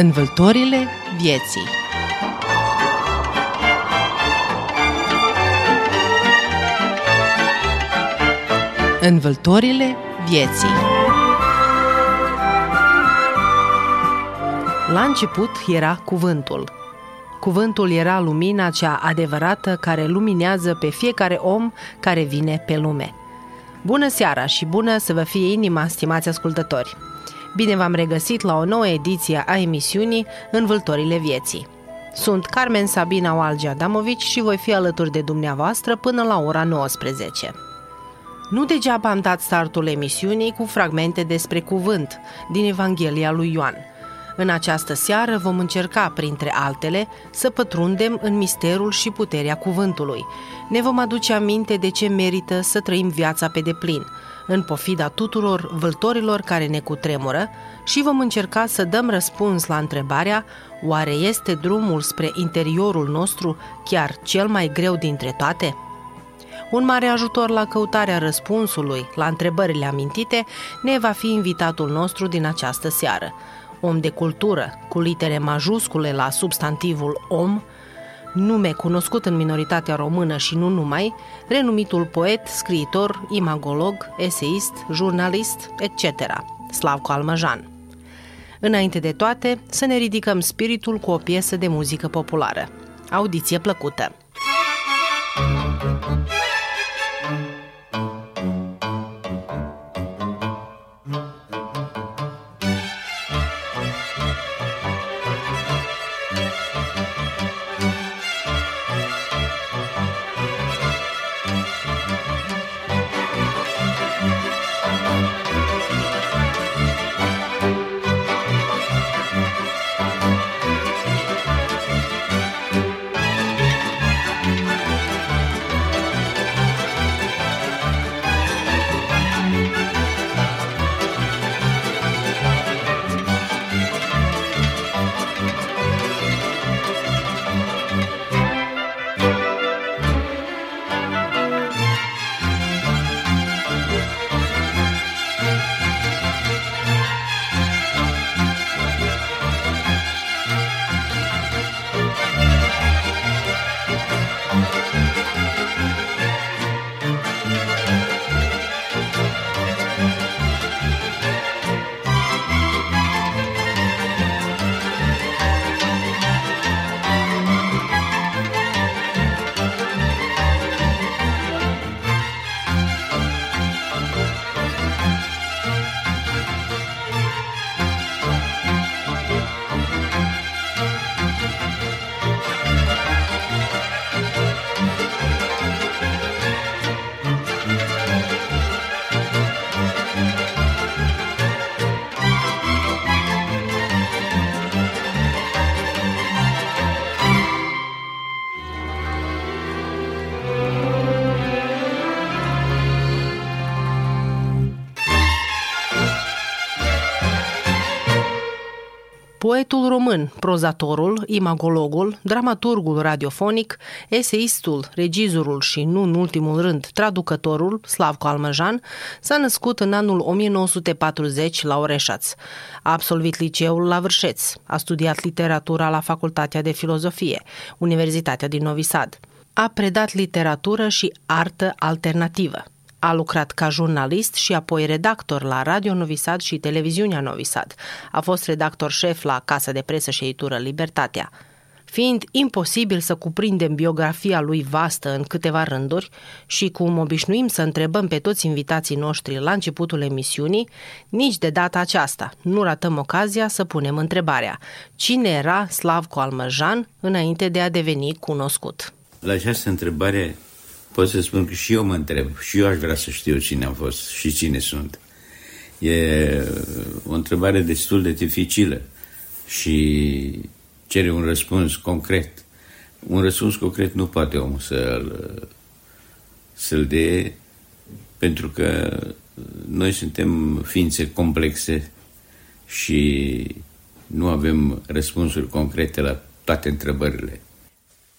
Învăltorile vieții Învăltorile vieții La început era cuvântul. Cuvântul era lumina cea adevărată care luminează pe fiecare om care vine pe lume. Bună seara și bună să vă fie inima, stimați ascultători! Bine v-am regăsit la o nouă ediție a emisiunii Învâltorile vieții. Sunt Carmen Sabina Oalgea Damovici și voi fi alături de dumneavoastră până la ora 19. Nu degeaba am dat startul emisiunii cu fragmente despre cuvânt din Evanghelia lui Ioan – în această seară vom încerca, printre altele, să pătrundem în misterul și puterea cuvântului. Ne vom aduce aminte de ce merită să trăim viața pe deplin, în pofida tuturor vâltorilor care ne cutremură și vom încerca să dăm răspuns la întrebarea oare este drumul spre interiorul nostru chiar cel mai greu dintre toate? Un mare ajutor la căutarea răspunsului la întrebările amintite ne va fi invitatul nostru din această seară om de cultură, cu litere majuscule la substantivul om, nume cunoscut în minoritatea română și nu numai, renumitul poet, scriitor, imagolog, eseist, jurnalist, etc., Slavko Almăjan. Înainte de toate, să ne ridicăm spiritul cu o piesă de muzică populară. Audiție plăcută! Poetul român, prozatorul, imagologul, dramaturgul radiofonic, eseistul, regizorul și, nu în ultimul rând, traducătorul, Slavko Almăjan, s-a născut în anul 1940 la Oreșaț. A absolvit liceul la Vârșeț, a studiat literatura la Facultatea de Filozofie, Universitatea din Novi Sad. A predat literatură și artă alternativă. A lucrat ca jurnalist și apoi redactor la Radio Novi Sad și Televiziunea Novi Sad. A fost redactor șef la Casa de Presă și Editură Libertatea. Fiind imposibil să cuprindem biografia lui vastă în câteva rânduri și cum obișnuim să întrebăm pe toți invitații noștri la începutul emisiunii, nici de data aceasta nu ratăm ocazia să punem întrebarea. Cine era Slavko Almăjan înainte de a deveni cunoscut? La această întrebare pot să spun că și eu mă întreb, și eu aș vrea să știu cine am fost și cine sunt. E o întrebare destul de dificilă și cere un răspuns concret. Un răspuns concret nu poate omul să-l, să-l dea pentru că noi suntem ființe complexe și nu avem răspunsuri concrete la toate întrebările.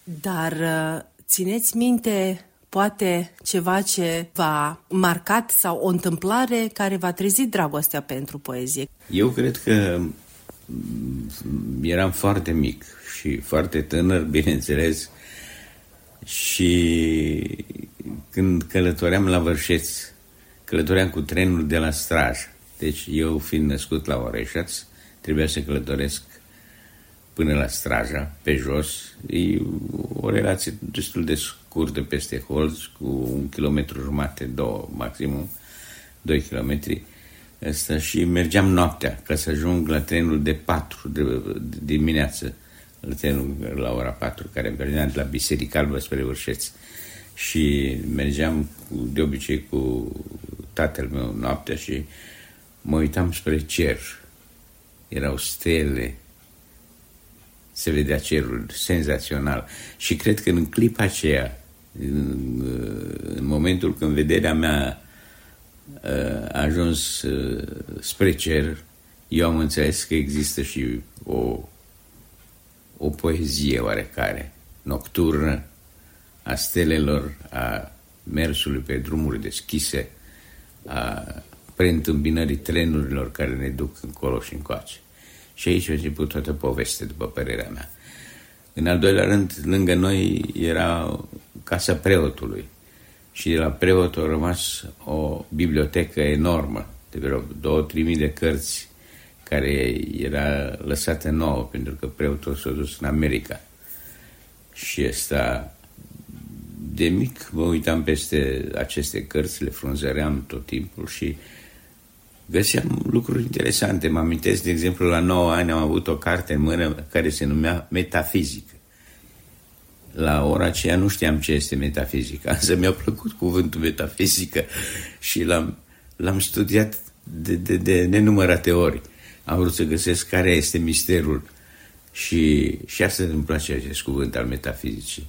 Dar uh, țineți minte poate ceva ce v-a marcat sau o întâmplare care v-a trezit dragostea pentru poezie? Eu cred că eram foarte mic și foarte tânăr, bineînțeles, și când călătoream la Vârșeț, călătoream cu trenul de la Straj. Deci eu, fiind născut la Oreșaț, trebuia să călătoresc până la Straja, pe jos. E o relație destul de scurtă peste Holz, cu un kilometru jumate, două maximum, doi kilometri. Asta și mergeam noaptea ca să ajung la trenul de 4 de, de dimineață, la trenul la ora 4, care mergea de la Biserica Albă spre Vârșeț. Și mergeam cu, de obicei cu tatăl meu noaptea și mă uitam spre cer. Erau stele, se vedea cerul senzațional. Și cred că în clipa aceea, în, în momentul când vederea mea a ajuns spre cer, eu am înțeles că există și o, o poezie oarecare, nocturnă, a stelelor, a mersului pe drumuri deschise, a preîntâmpinării trenurilor care ne duc încolo și încoace. Și aici a început toată povestea, după părerea mea. În al doilea rând, lângă noi era casa preotului. Și de la preot a rămas o bibliotecă enormă, de vreo două, trei mii de cărți, care era lăsată nouă, pentru că preotul s-a dus în America. Și asta, de mic, mă uitam peste aceste cărți, le frunzăream tot timpul și găseam lucruri interesante. Mă amintesc, de exemplu, la 9 ani am avut o carte în mână care se numea Metafizică. La ora aceea nu știam ce este metafizică, însă mi-a plăcut cuvântul metafizică și l-am, l-am studiat de, de, de nenumărate ori. Am vrut să găsesc care este misterul și, și asta îmi place acest cuvânt al metafizicii.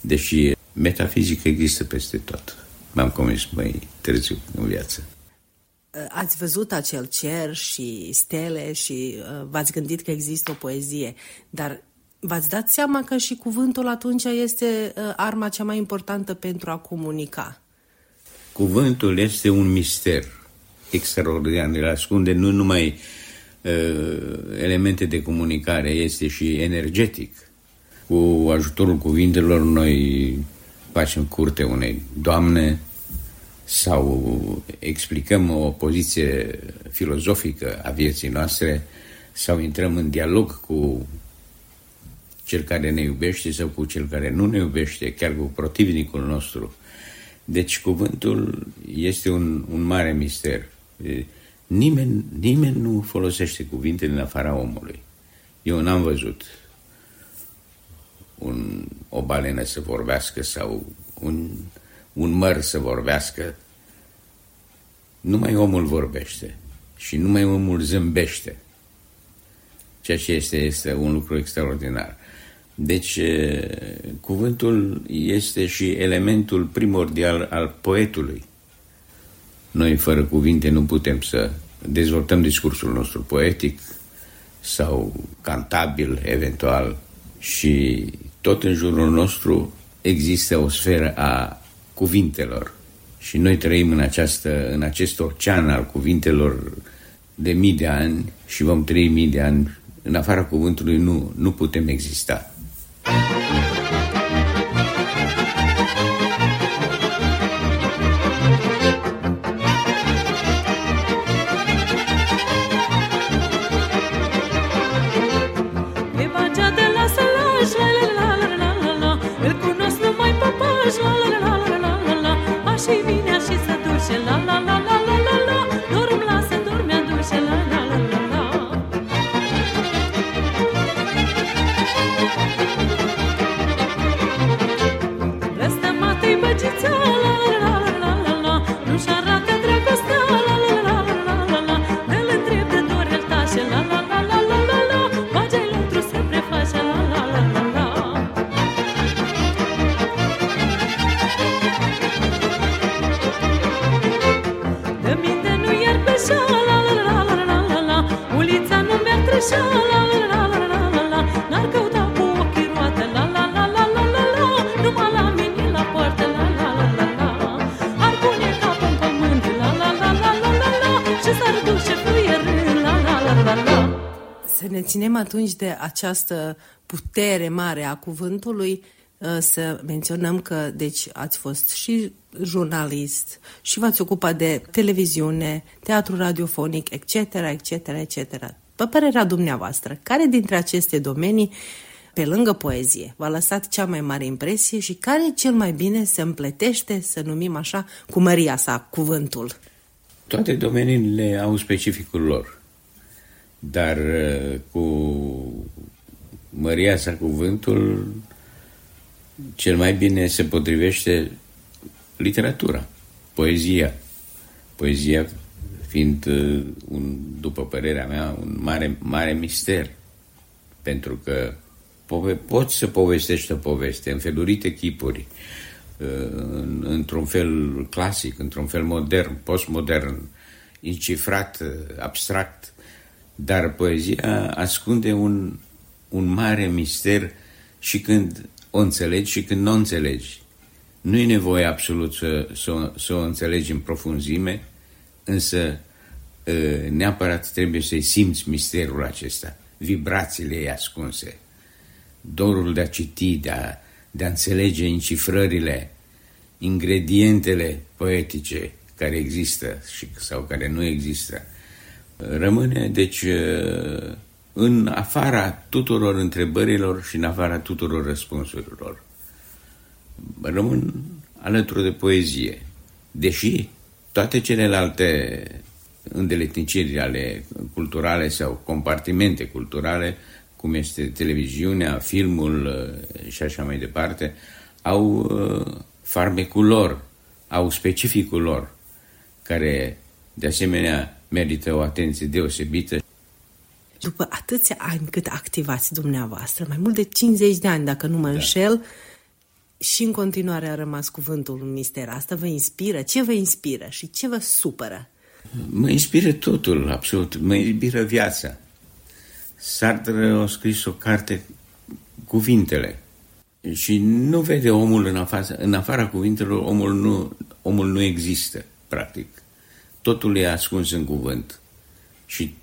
Deși metafizică există peste tot. M-am convins mai târziu în viață. Uh, ați văzut acel cer și stele și uh, v-ați gândit că există o poezie, dar v-ați dat seama că și cuvântul atunci este uh, arma cea mai importantă pentru a comunica. Cuvântul este un mister extraordinar, el ascunde nu numai uh, elemente de comunicare, este și energetic. Cu ajutorul cuvintelor noi facem curte unei doamne sau explicăm o poziție filozofică a vieții noastre sau intrăm în dialog cu cel care ne iubește sau cu cel care nu ne iubește, chiar cu protivnicul nostru. Deci cuvântul este un, un mare mister. Nimeni, nimeni nu folosește cuvintele în afara omului. Eu n-am văzut un, o balenă să vorbească sau un un măr să vorbească, numai omul vorbește și numai omul zâmbește. Ceea ce este, este un lucru extraordinar. Deci, cuvântul este și elementul primordial al poetului. Noi, fără cuvinte, nu putem să dezvoltăm discursul nostru poetic sau cantabil, eventual, și tot în jurul nostru există o sferă a cuvintelor. Și noi trăim în, această, în acest ocean al cuvintelor de mii de ani și vom trăi mii de ani. În afara cuvântului nu, nu putem exista. așa, la la la la la la la N-ar căuta cu ochii roate, la la la la la la la Numai la mine la poartă, la la la la la Ar pune capul în pământ, la la la la la la la Și s-ar duce fluierând, la la la la la Să ne ținem atunci de această putere mare a cuvântului să menționăm că deci ați fost și jurnalist și v-ați ocupat de televiziune, teatru radiofonic, etc., etc., etc. Pe părerea dumneavoastră, care dintre aceste domenii, pe lângă poezie, v-a lăsat cea mai mare impresie și care cel mai bine se împletește, să numim așa, cu măria sa, cuvântul? Toate domeniile au specificul lor, dar uh, cu măria sa cuvântul cel mai bine se potrivește literatura, poezia. Poezia fiind, uh, un, după părerea mea, un mare, mare mister. Pentru că pove- poți să povestești o poveste în felurite chipuri, uh, într-un fel clasic, într-un fel modern, postmodern, incifrat, uh, abstract, dar poezia ascunde un, un mare mister și când o înțelegi și când nu o înțelegi. Nu e nevoie absolut să, să, să o înțelegi în profunzime, însă neapărat trebuie să-i simți misterul acesta, vibrațiile ei ascunse, dorul de a citi, de a, de a înțelege încifrările, ingredientele poetice care există și, sau care nu există. Rămâne, deci, în afara tuturor întrebărilor și în afara tuturor răspunsurilor. Rămân alături de poezie. Deși toate celelalte îndeletniciri ale culturale sau compartimente culturale, cum este televiziunea, filmul uh, și așa mai departe, au uh, farmecul lor, au specificul lor, care de asemenea merită o atenție deosebită. După atâția ani cât activați dumneavoastră, mai mult de 50 de ani, dacă nu mă da. înșel, și în continuare a rămas cuvântul un mister. Asta vă inspiră? Ce vă inspiră și ce vă supără? Mă inspiră totul, absolut. Mă inspiră viața. Sartre a scris o carte Cuvintele. Și nu vede omul în afara, în afara cuvintelor, omul nu, omul nu există, practic. Totul e ascuns în cuvânt. Și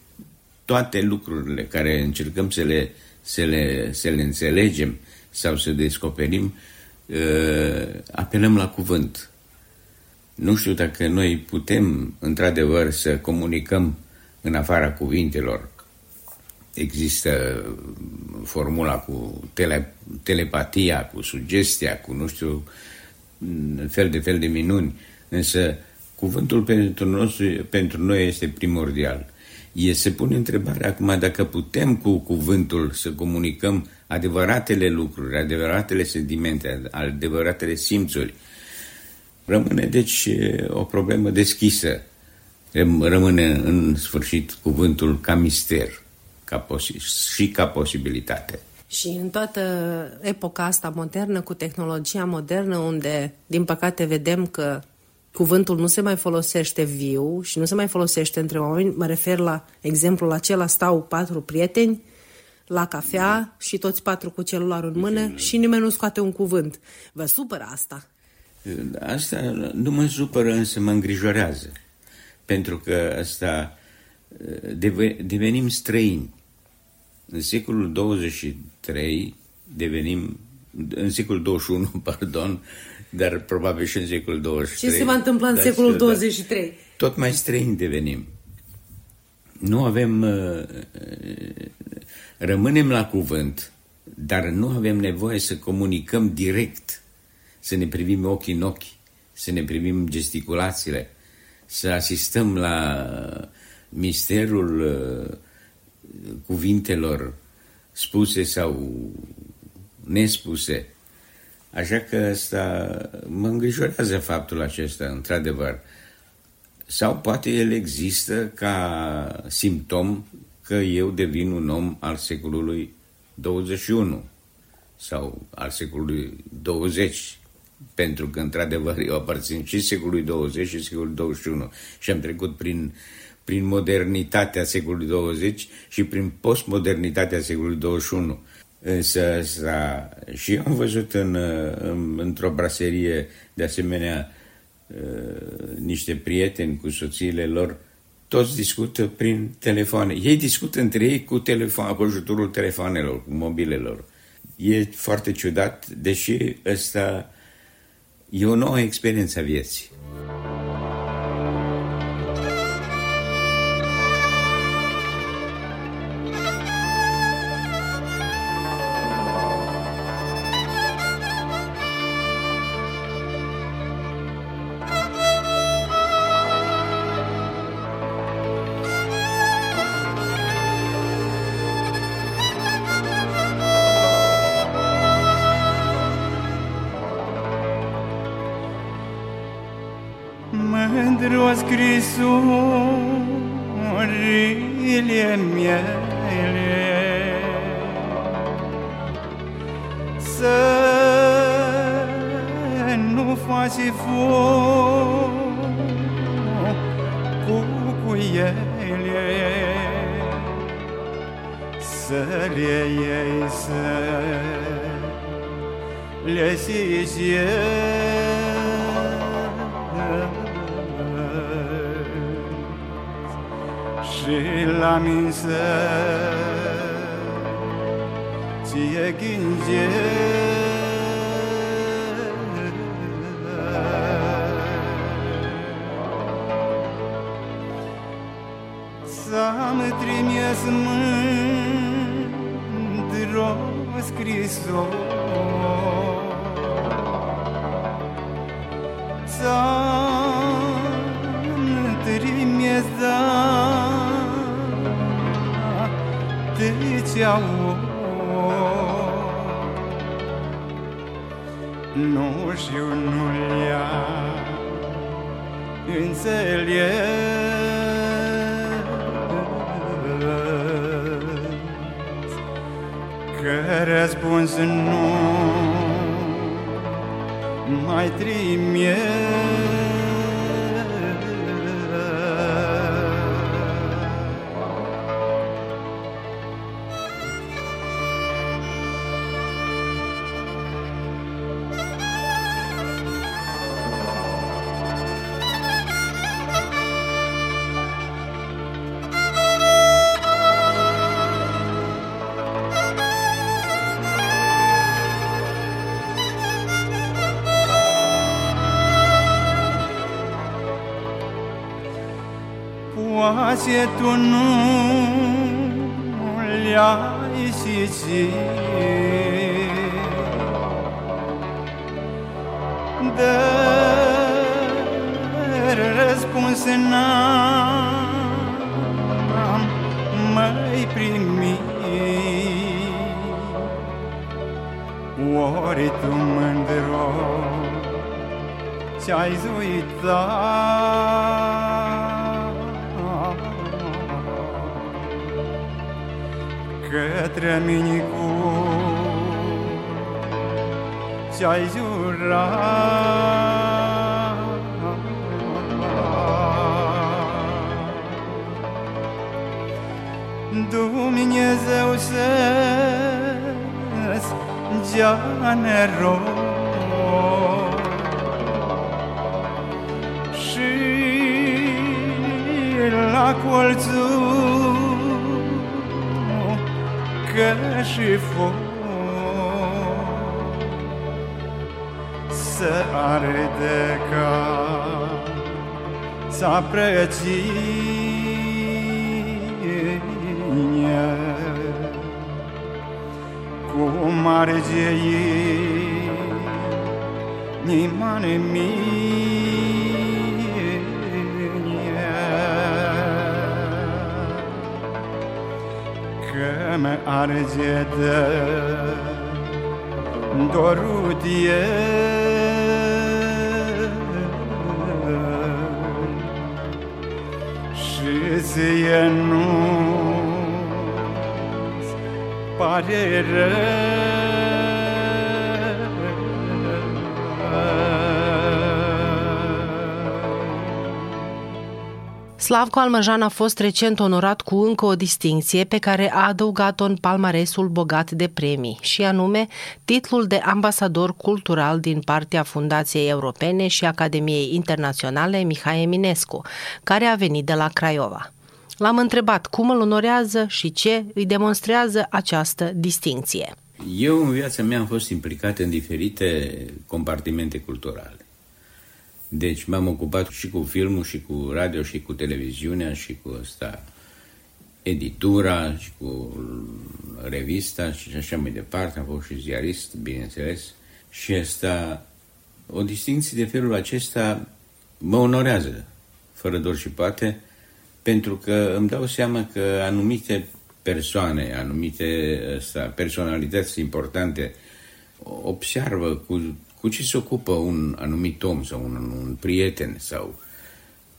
toate lucrurile care încercăm să le, să le, să le înțelegem sau să descoperim, uh, apelăm la cuvânt. Nu știu dacă noi putem, într-adevăr, să comunicăm în afara cuvintelor. Există formula cu tele, telepatia, cu sugestia, cu nu știu, fel de fel de minuni, însă cuvântul pentru, nostru, pentru noi este primordial. E, se pune întrebarea acum dacă putem cu cuvântul să comunicăm adevăratele lucruri, adevăratele sentimente, adevăratele simțuri, Rămâne, deci, o problemă deschisă. Rămâne, în sfârșit, cuvântul ca mister ca și ca posibilitate. Și în toată epoca asta modernă, cu tehnologia modernă, unde, din păcate, vedem că cuvântul nu se mai folosește viu și nu se mai folosește între oameni, mă refer la exemplul acela, stau patru prieteni la cafea și toți patru cu celularul în mână și nimeni nu scoate un cuvânt. Vă supără asta? Asta nu mă supără, însă mă îngrijorează. Pentru că asta devenim străini. În secolul 23 devenim, în secolul 21, pardon, dar probabil și în secolul 23. Ce se va întâmpla în secolul 23? Tot mai străini devenim. Nu avem, rămânem la cuvânt, dar nu avem nevoie să comunicăm direct să ne privim ochii în ochi, să ne privim gesticulațiile, să asistăm la misterul uh, cuvintelor spuse sau nespuse. Așa că asta mă îngrijorează faptul acesta, într-adevăr. Sau poate el există ca simptom că eu devin un om al secolului 21 sau al secolului 20, pentru că, într-adevăr, eu aparțin și secolului 20 și secolului 21 și am trecut prin, prin modernitatea secolului 20 și prin postmodernitatea secolului 21. Însă, asta, și eu am văzut în, în, într-o braserie, de asemenea, niște prieteni cu soțiile lor toți discută prin telefoane. Ei discută între ei cu telefon, cu ajutorul telefonelor, cu mobilelor. E foarte ciudat, deși ăsta e o nouă experiență a vieții. Mândru scrisurile mele Să nu faci foc cu ele. Să le iei, să le sizi și la mine să ție gânge Să-mi trimis mândro scrisor atâția Nu știu, nu le-a înțeles Că răspuns nu mai trimit Poate tu nu le-ai citit Dar răspuns n-am mai primit. Ori tu mândro ți-ai uitat către mine cu ți-ai jurat Dumnezeu să-ți dea nerod Și la colțul că și foc Să arde ca s-a Cum arge nimane mie Că mă arge de dorul Și ție nu Slavko Almăjan a fost recent onorat cu încă o distinție pe care a adăugat-o în palmaresul bogat de premii, și anume titlul de ambasador cultural din partea Fundației Europene și Academiei Internaționale Mihai Eminescu, care a venit de la Craiova. L-am întrebat cum îl onorează și ce îi demonstrează această distinție. Eu în viața mea am fost implicat în diferite compartimente culturale. Deci m-am ocupat și cu filmul, și cu radio, și cu televiziunea, și cu asta, editura, și cu revista, și așa mai departe. Am fost și ziarist, bineînțeles. Și asta, o distinție de felul acesta mă onorează, fără dor și poate, pentru că îmi dau seama că anumite persoane, anumite asta, personalități importante observă cu cu ce se ocupă un anumit om sau un, un prieten sau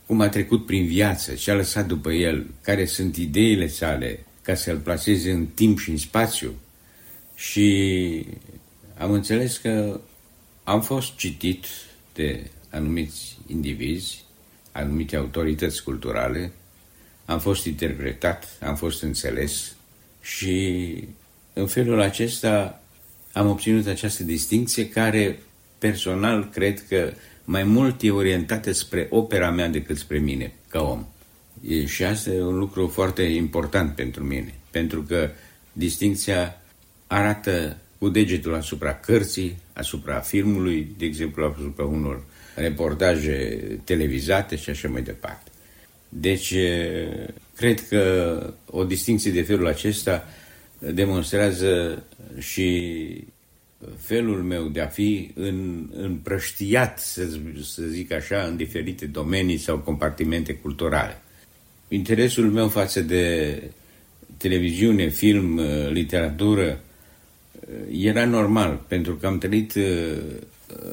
cum a trecut prin viață, ce a lăsat după el, care sunt ideile sale, ca să-l placeze în timp și în spațiu. Și am înțeles că am fost citit de anumiți indivizi, anumite autorități culturale, am fost interpretat, am fost înțeles și în felul acesta am obținut această distinție care personal cred că mai mult e orientată spre opera mea decât spre mine, ca om. E, și asta e un lucru foarte important pentru mine, pentru că distinția arată cu degetul asupra cărții, asupra filmului, de exemplu, asupra unor reportaje televizate și așa mai departe. Deci, cred că o distinție de felul acesta demonstrează și felul meu de a fi în, împrăștiat, să, să zic așa, în diferite domenii sau compartimente culturale. Interesul meu față de televiziune, film, uh, literatură uh, era normal, pentru că am trăit uh,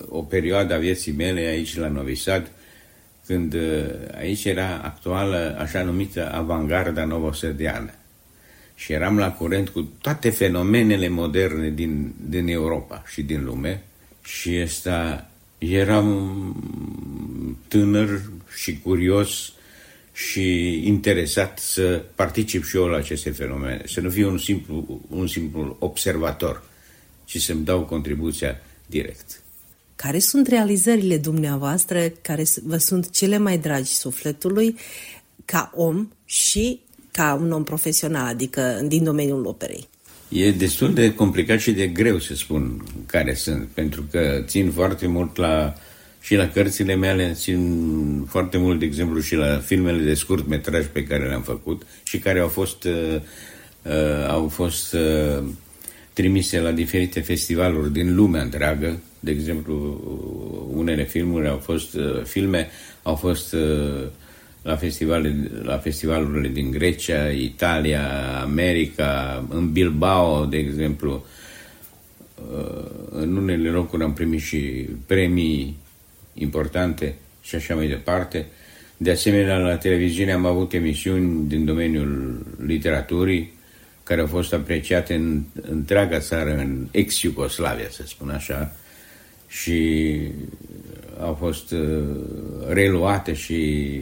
o perioadă a vieții mele aici la Novi Sad, când aici era actuală așa numită avangarda novosădeană și eram la curent cu toate fenomenele moderne din, din Europa și din lume și ăsta eram tânăr și curios și interesat să particip și eu la aceste fenomene, să nu fiu un simplu, un simplu observator, ci să-mi dau contribuția direct. Care sunt realizările dumneavoastră care vă sunt cele mai dragi sufletului ca om și ca un om profesional, adică din domeniul operei? E destul de complicat și de greu să spun care sunt, pentru că țin foarte mult la și la cărțile mele, țin foarte mult, de exemplu, și la filmele de scurt metraj pe care le-am făcut și care au fost, uh, uh, au fost uh, trimise la diferite festivaluri din lumea întreagă. De exemplu, unele filmuri au fost, uh, filme au fost uh, la, festivale, la festivalurile din Grecia, Italia, America, în Bilbao, de exemplu. Uh, în unele locuri am primit și premii importante și așa mai departe. De asemenea, la televiziune am avut emisiuni din domeniul literaturii, care au fost apreciate în întreaga țară, în ex-Iugoslavia, să spun așa, și au fost uh, reluate și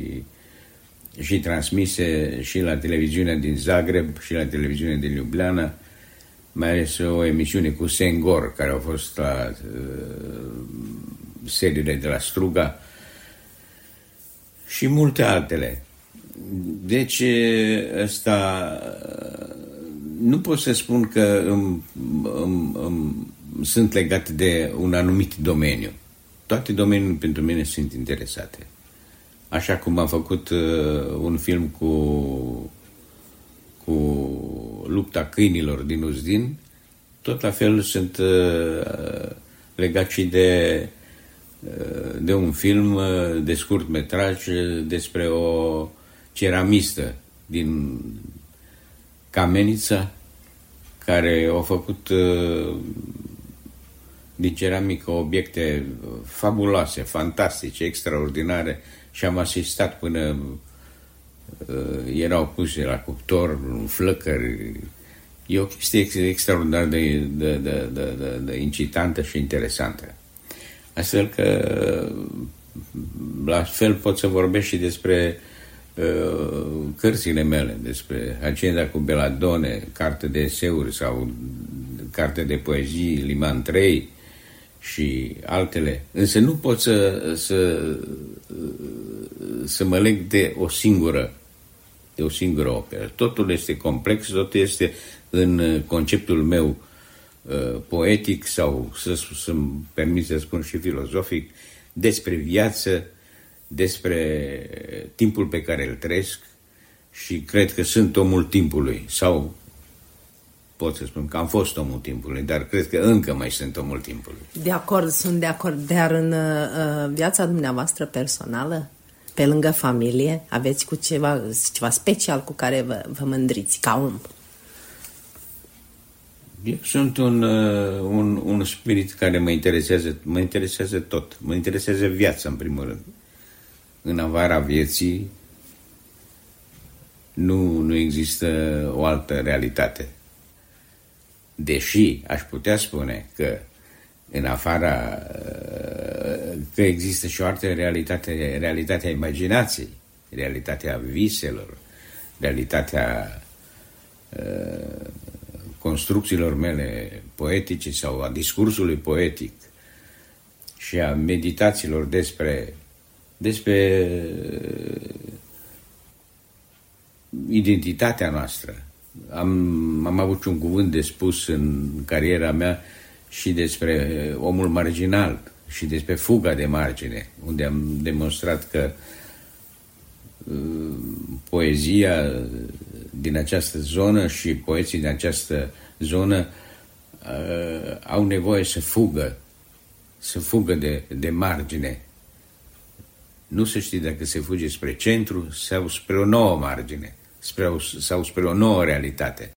și transmise și la televiziunea din Zagreb și la televiziunea din Ljubljana, mai ales o emisiune cu Sengor, care au fost la uh, sediile de la Struga și multe altele. Deci, ăsta, nu pot să spun că îmi, îmi, îmi, sunt legat de un anumit domeniu. Toate domeniile pentru mine sunt interesate. Așa cum am făcut uh, un film cu, cu lupta câinilor din Uzdin, tot la fel sunt uh, legat și de, uh, de un film uh, de scurt metraj despre o ceramistă din Camenița care au făcut uh, din ceramică obiecte fabuloase, fantastice, extraordinare, și am asistat până uh, erau puse la cuptor flăcări. E o chestie extraordinar de, de, de, de, de, de incitantă și interesantă. Astfel că la fel pot să vorbesc și despre uh, cărțile mele despre Agenda cu Beladone, carte de eseuri sau carte de poezii, Liman 3 și altele. Însă nu pot să, să, să mă leg de o singură de o singură operă. Totul este complex, totul este în conceptul meu uh, poetic sau să, să-mi permit să spun și filozofic despre viață, despre timpul pe care îl trăiesc și cred că sunt omul timpului sau pot să spun că am fost omul timpului, dar cred că încă mai sunt omul timpului. De acord, sunt de acord, dar în uh, viața dumneavoastră personală, pe lângă familie, aveți cu ceva, ceva special cu care vă, vă mândriți ca om? Eu sunt un, uh, un, un spirit care mă interesează, mă interesează tot. Mă interesează viața, în primul rând. În avara vieții nu, nu există o altă realitate. Deși aș putea spune că în afara uh, că există și o altă realitate, realitatea imaginației, realitatea viselor, realitatea uh, construcțiilor mele poetice sau a discursului poetic și a meditațiilor despre, despre uh, identitatea noastră. Am, am avut un cuvânt de spus în cariera mea și despre uh, omul marginal și despre fuga de margine, unde am demonstrat că uh, poezia din această zonă și poeții din această zonă uh, au nevoie să fugă, să fugă de, de margine. Nu se știe dacă se fuge spre centru sau spre o nouă margine, spre o, sau spre o nouă realitate.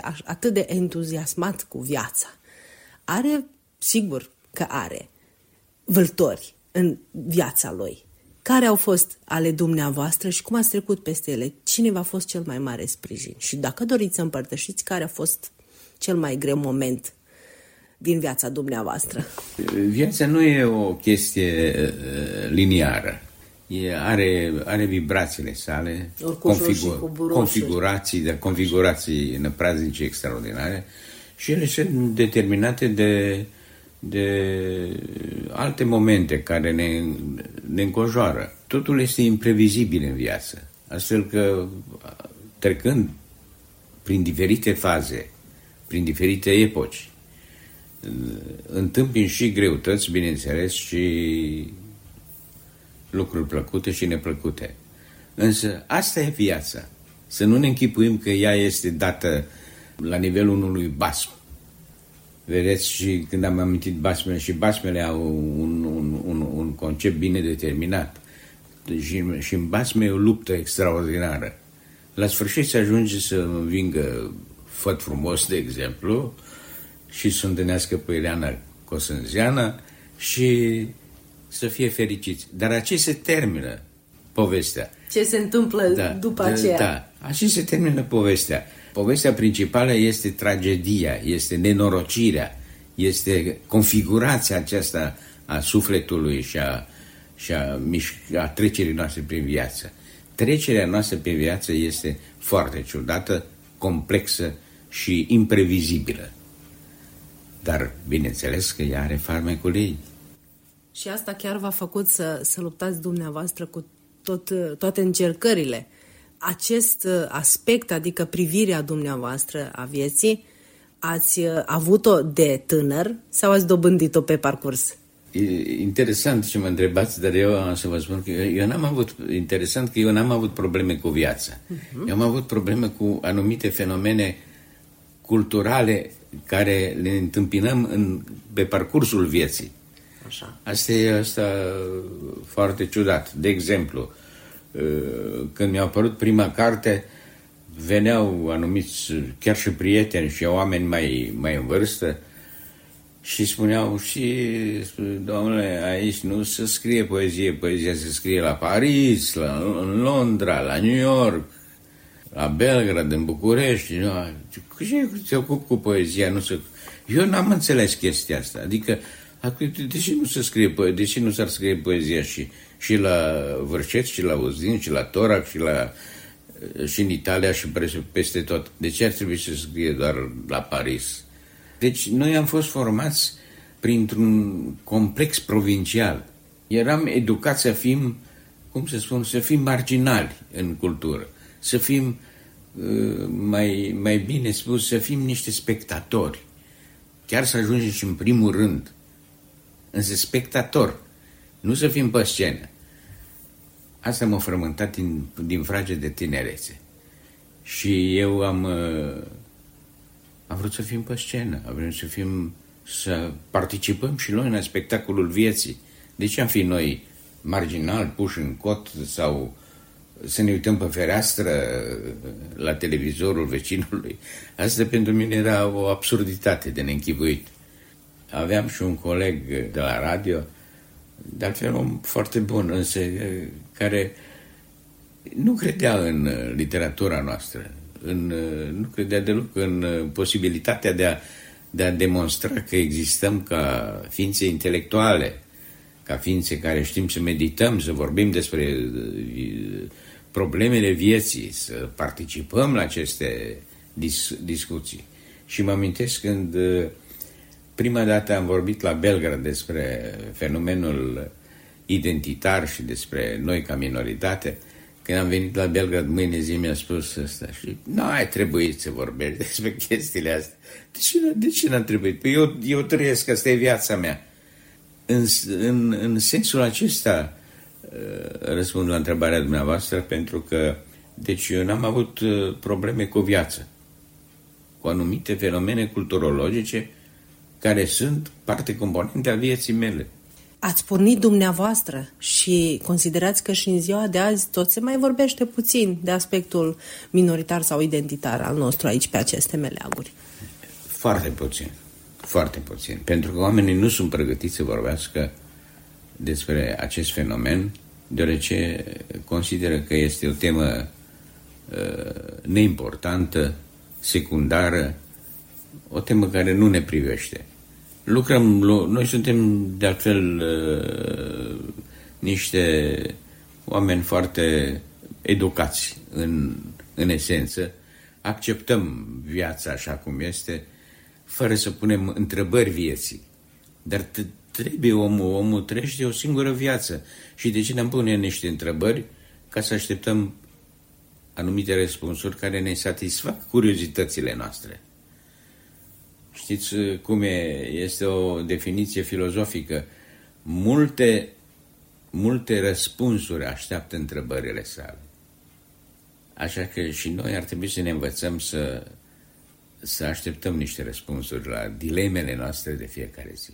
Care este atât de entuziasmat cu viața, are, sigur că are, vâltori în viața lui. Care au fost ale dumneavoastră și cum ați trecut peste ele? Cine v-a fost cel mai mare sprijin? Și dacă doriți să împărtășiți, care a fost cel mai greu moment din viața dumneavoastră? Viața nu e o chestie uh, liniară. E, are, are vibrațiile sale, configur, configurații, de configurații năpraznice extraordinare și ele sunt determinate de, de alte momente care ne, ne înconjoară. Totul este imprevizibil în viață, astfel că trecând prin diferite faze, prin diferite epoci, întâmpin și greutăți, bineînțeles, și lucruri plăcute și neplăcute. Însă asta e viața. Să nu ne închipuim că ea este dată la nivelul unui basm. Vedeți și când am amintit basmele, și basmele au un, un, un, un concept bine determinat. Și, și în basme e o luptă extraordinară. La sfârșit se ajunge să învingă făt frumos, de exemplu, și să întâlnească pe Ileana Cosânzeana și să fie fericiți. Dar aici se termină povestea. Ce se întâmplă da, după da, aceea? Da, aici se termină povestea. Povestea principală este tragedia, este nenorocirea, este configurația aceasta a sufletului și a, și a, a trecerii noastre prin viață. Trecerea noastră prin viață este foarte ciudată, complexă și imprevizibilă. Dar, bineînțeles că ea are farmecul ei. Și asta chiar v-a făcut să, să luptați dumneavoastră cu tot, toate încercările. Acest aspect, adică privirea dumneavoastră a vieții, ați avut-o de tânăr sau ați dobândit-o pe parcurs? E interesant ce mă întrebați, dar eu am să vă spun că eu n-am avut, interesant că eu n-am avut probleme cu viața. Uh-huh. Eu am avut probleme cu anumite fenomene culturale care le întâmpinăm în, pe parcursul vieții. Așa. Asta e asta foarte ciudat. De exemplu, uh, când mi-a apărut prima carte, veneau anumiți, chiar și prieteni și oameni mai, mai în vârstă, și spuneau și, domnule, aici nu se scrie poezie, poezia se scrie la Paris, la, în Londra, la New York, la Belgrad, în București. Ce se ocup cu poezia? Nu se... Eu n-am înțeles chestia asta. Adică, deși nu se scrie, deși nu s-ar scrie poezia și, și la Vârșet, și la Uzin, și la Torac, și la și în Italia și peste tot. De ce ar trebui să scrie doar la Paris? Deci noi am fost formați printr-un complex provincial. Eram educați să fim, cum să spun, să fim marginali în cultură, să fim, uh, mai, mai bine spus, să fim niște spectatori. Chiar să ajungem și în primul rând. Însă spectator, nu să fim pe scenă. Asta m-a frământat din, din frage de tinerețe. Și eu am uh, am vrut să fim pe scenă, am vrut să fim, să participăm și noi în spectacolul vieții. De ce am fi noi marginal, puși în cot sau să ne uităm pe fereastră la televizorul vecinului? Asta pentru mine era o absurditate de neînchipuit. Aveam și un coleg de la radio, de altfel om foarte bun, însă care nu credea în literatura noastră în, nu credea deloc în uh, posibilitatea de a, de a demonstra că existăm ca ființe intelectuale, ca ființe care știm să medităm, să vorbim despre uh, problemele vieții, să participăm la aceste dis- discuții. Și mă amintesc când uh, prima dată am vorbit la Belgrad despre fenomenul identitar și despre noi ca minoritate, când am venit la Belgrad, mâine zi mi-a spus asta și nu ai trebuit să vorbești despre chestiile astea. De ce, de ce n-am trebuit? Păi eu, eu trăiesc, asta e viața mea. În, în, în sensul acesta uh, răspund la întrebarea dumneavoastră pentru că deci eu n-am avut uh, probleme cu viață, cu anumite fenomene culturologice care sunt parte componente a vieții mele ați pornit dumneavoastră și considerați că și în ziua de azi tot se mai vorbește puțin de aspectul minoritar sau identitar al nostru aici pe aceste meleaguri? Foarte puțin. Foarte puțin. Pentru că oamenii nu sunt pregătiți să vorbească despre acest fenomen, deoarece consideră că este o temă uh, neimportantă, secundară, o temă care nu ne privește. Lucrăm, noi suntem de altfel uh, niște oameni foarte educați în, în esență, acceptăm viața așa cum este, fără să punem întrebări vieții. Dar trebuie omul, omul trăiește o singură viață. Și de ce ne-am pune niște întrebări ca să așteptăm anumite răspunsuri care ne satisfac curiozitățile noastre? Știți cum e? Este o definiție filozofică. Multe, multe răspunsuri așteaptă întrebările sale. Așa că și noi ar trebui să ne învățăm să, să așteptăm niște răspunsuri la dilemele noastre de fiecare zi.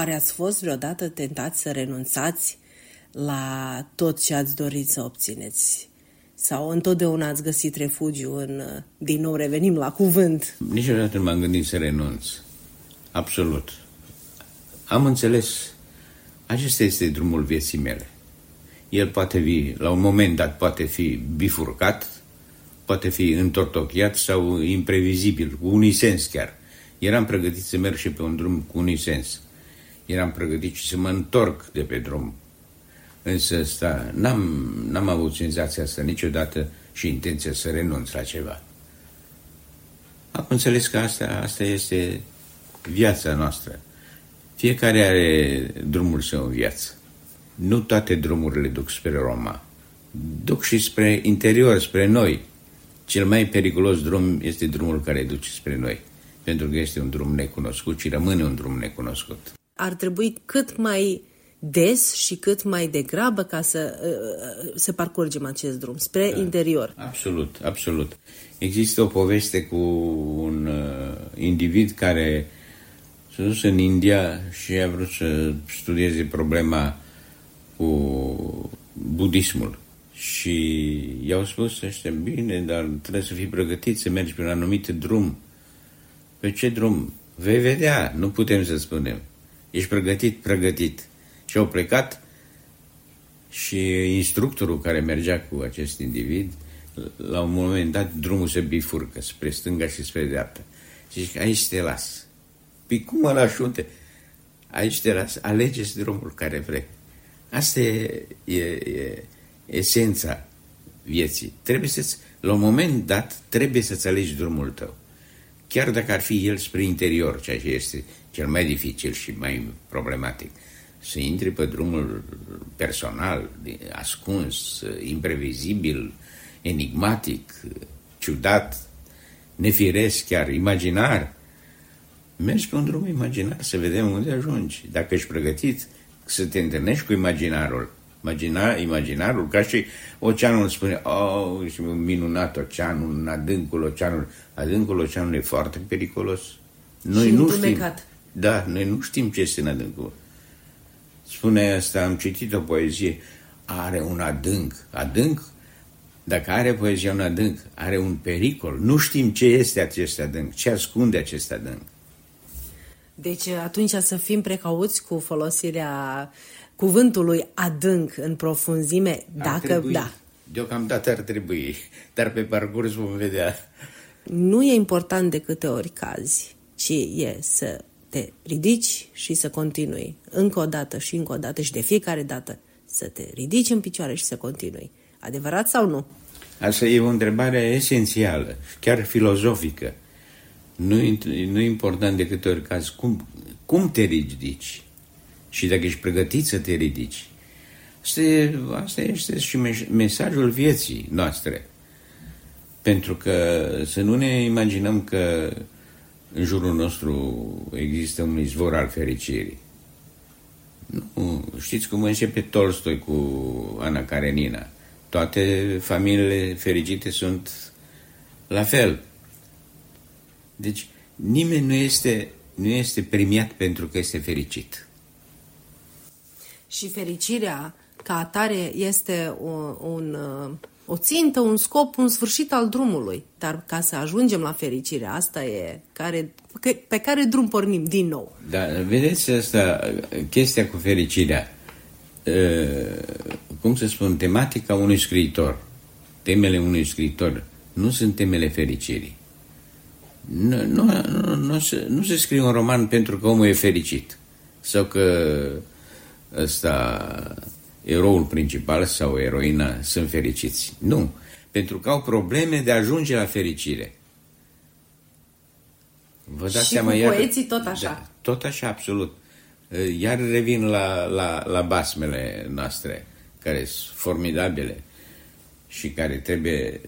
Oare ați fost vreodată tentați să renunțați la tot ce ați dorit să obțineți? Sau întotdeauna ați găsit refugiu în... Din nou revenim la cuvânt. Niciodată nu m-am gândit să renunț. Absolut. Am înțeles. Acesta este drumul vieții mele. El poate fi, la un moment dat, poate fi bifurcat, poate fi întortocheat sau imprevizibil, cu unisens chiar. Eram pregătit să merg și pe un drum cu unisens eram pregătit și să mă întorc de pe drum. Însă asta, n-am, n-am avut senzația asta niciodată și intenția să renunț la ceva. Am înțeles că asta, asta este viața noastră. Fiecare are drumul său în viață. Nu toate drumurile duc spre Roma. Duc și spre interior, spre noi. Cel mai periculos drum este drumul care duce spre noi. Pentru că este un drum necunoscut și rămâne un drum necunoscut ar trebui cât mai des și cât mai degrabă ca să, uh, să parcurgem acest drum spre da, interior. Absolut, absolut. Există o poveste cu un uh, individ care s-a dus în India și a vrut să studieze problema cu budismul. Și i-au spus ăștia, bine, dar trebuie să fii pregătit să mergi pe un anumit drum. Pe ce drum? Vei vedea, nu putem să spunem. Ești pregătit? Pregătit. Și au plecat și instructorul care mergea cu acest individ, la un moment dat drumul se bifurcă spre stânga și spre dreapta. Și zice, aici te las. Păi cum mă lași unde? Aici te las, alegeți drumul care vrei. Asta e, e, e esența vieții. Trebuie să la un moment dat, trebuie să-ți alegi drumul tău. Chiar dacă ar fi el spre interior, ceea ce este cel mai dificil și mai problematic. Să intri pe drumul personal, ascuns, imprevizibil, enigmatic, ciudat, nefiresc, chiar imaginar. Mergi pe un drum imaginar să vedem unde ajungi. Dacă ești pregătit să te întâlnești cu imaginarul, Imagina, imaginarul, ca și oceanul spune, oh, și minunat oceanul, în adâncul oceanul. Adâncul oceanului e foarte periculos. Noi și nu știm. Da, noi nu știm ce este în adâncul. Spune asta, am citit o poezie, are un adânc. Adânc, dacă are poezia un adânc, are un pericol. Nu știm ce este acest adânc, ce ascunde acest adânc. Deci atunci să fim precauți cu folosirea cuvântului adânc în profunzime, ar dacă trebui. da. Deocamdată ar trebui, dar pe parcurs vom vedea. Nu e important de câte ori cazi, ci e să te ridici și să continui încă o dată și încă o dată și de fiecare dată să te ridici în picioare și să continui. Adevărat sau nu? Asta e o întrebare esențială, chiar filozofică. Nu, nu e important de câte ori caz cum, cum te ridici și dacă ești pregătit să te ridici. Asta, e, asta este și mesajul vieții noastre. Pentru că să nu ne imaginăm că în jurul nostru există un izvor al fericirii. Nu, știți cum începe Tolstoi cu Ana Karenina. Toate familiile fericite sunt la fel. Deci nimeni nu este, nu este premiat pentru că este fericit. Și fericirea ca atare este un, un, o țintă, un scop, un sfârșit al drumului. Dar ca să ajungem la fericire, asta e care, pe care drum pornim din nou. Da, vedeți asta, chestia cu fericirea. Cum să spun, tematica unui scriitor, temele unui scriitor, nu sunt temele fericirii. Nu, nu, nu, nu, se, nu se scrie un roman pentru că omul e fericit sau că ăsta eroul principal sau eroina sunt fericiți. Nu. Pentru că au probleme de a ajunge la fericire. Vă dați și seama, cu iar, poeții tot așa. Da, tot așa, absolut. Iar revin la, la, la basmele noastre, care sunt formidabile și care trebuie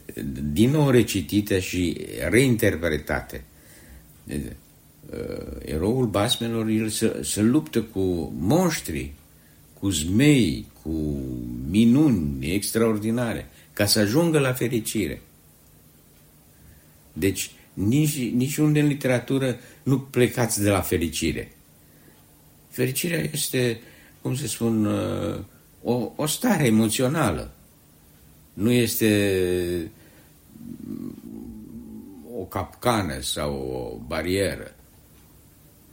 din nou recitite și reinterpretate. Eroul basmelor, el se, se luptă cu monștri, cu zmei, cu minuni extraordinare, ca să ajungă la fericire. Deci, nici, nici unde în literatură nu plecați de la fericire. Fericirea este, cum se spun, uh, o, o stare emoțională. Nu este o capcană sau o barieră.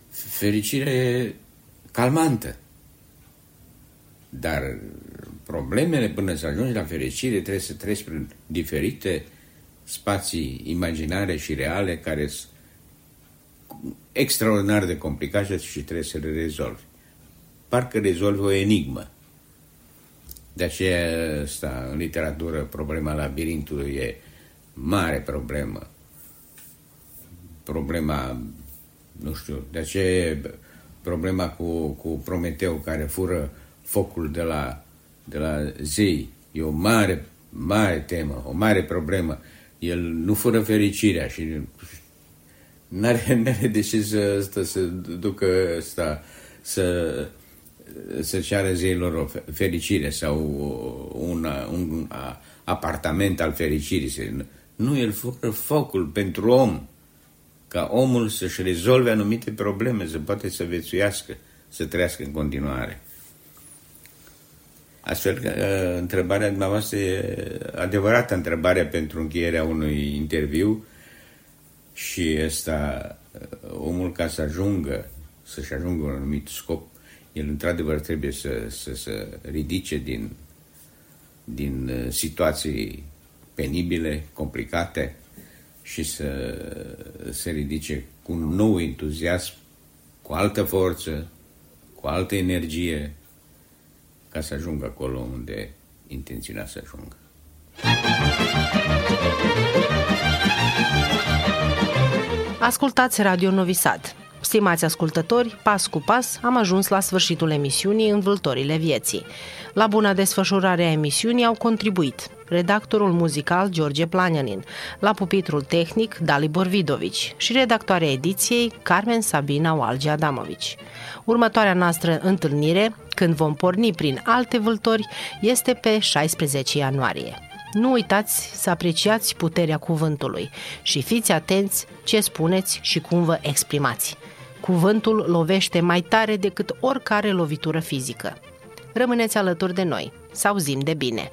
Fericirea e calmantă. Dar problemele până să ajungi la fericire trebuie să treci prin diferite spații imaginare și reale care sunt extraordinar de complicate și trebuie să le rezolvi. Parcă rezolvi o enigmă. De aceea, asta, în literatură, problema labirintului e mare problemă. Problema, nu știu, de aceea problema cu, cu Prometeu care fură focul de la, de la zei. E o mare, mare temă, o mare problemă. El nu fără fericirea și n-are, n-are de ce să, să, să ducă asta, să, să ceară zeilor o fericire sau un, un apartament al fericirii. Nu, el fără focul pentru om, ca omul să-și rezolve anumite probleme, să poate să vețuiască, să trăiască în continuare. Astfel că uh, întrebarea dumneavoastră e adevărată întrebarea pentru încheierea unui interviu și ăsta, uh, omul ca să ajungă, să-și ajungă un anumit scop, el într-adevăr trebuie să, să, să ridice din, din uh, situații penibile, complicate și să se ridice cu un nou entuziasm, cu altă forță, cu altă energie, ca să ajungă acolo unde intenționa să ajungă. Ascultați Radio Novi Sad. Stimați ascultători, pas cu pas am ajuns la sfârșitul emisiunii Învâltorile vieții. La buna desfășurare a emisiunii au contribuit redactorul muzical George Planianin, la pupitrul tehnic Dalibor Vidovici și redactoarea ediției Carmen Sabina Walgi Adamovici. Următoarea noastră întâlnire, când vom porni prin alte vâltori, este pe 16 ianuarie. Nu uitați să apreciați puterea cuvântului și fiți atenți ce spuneți și cum vă exprimați. Cuvântul lovește mai tare decât oricare lovitură fizică. Rămâneți alături de noi. Să auzim de bine!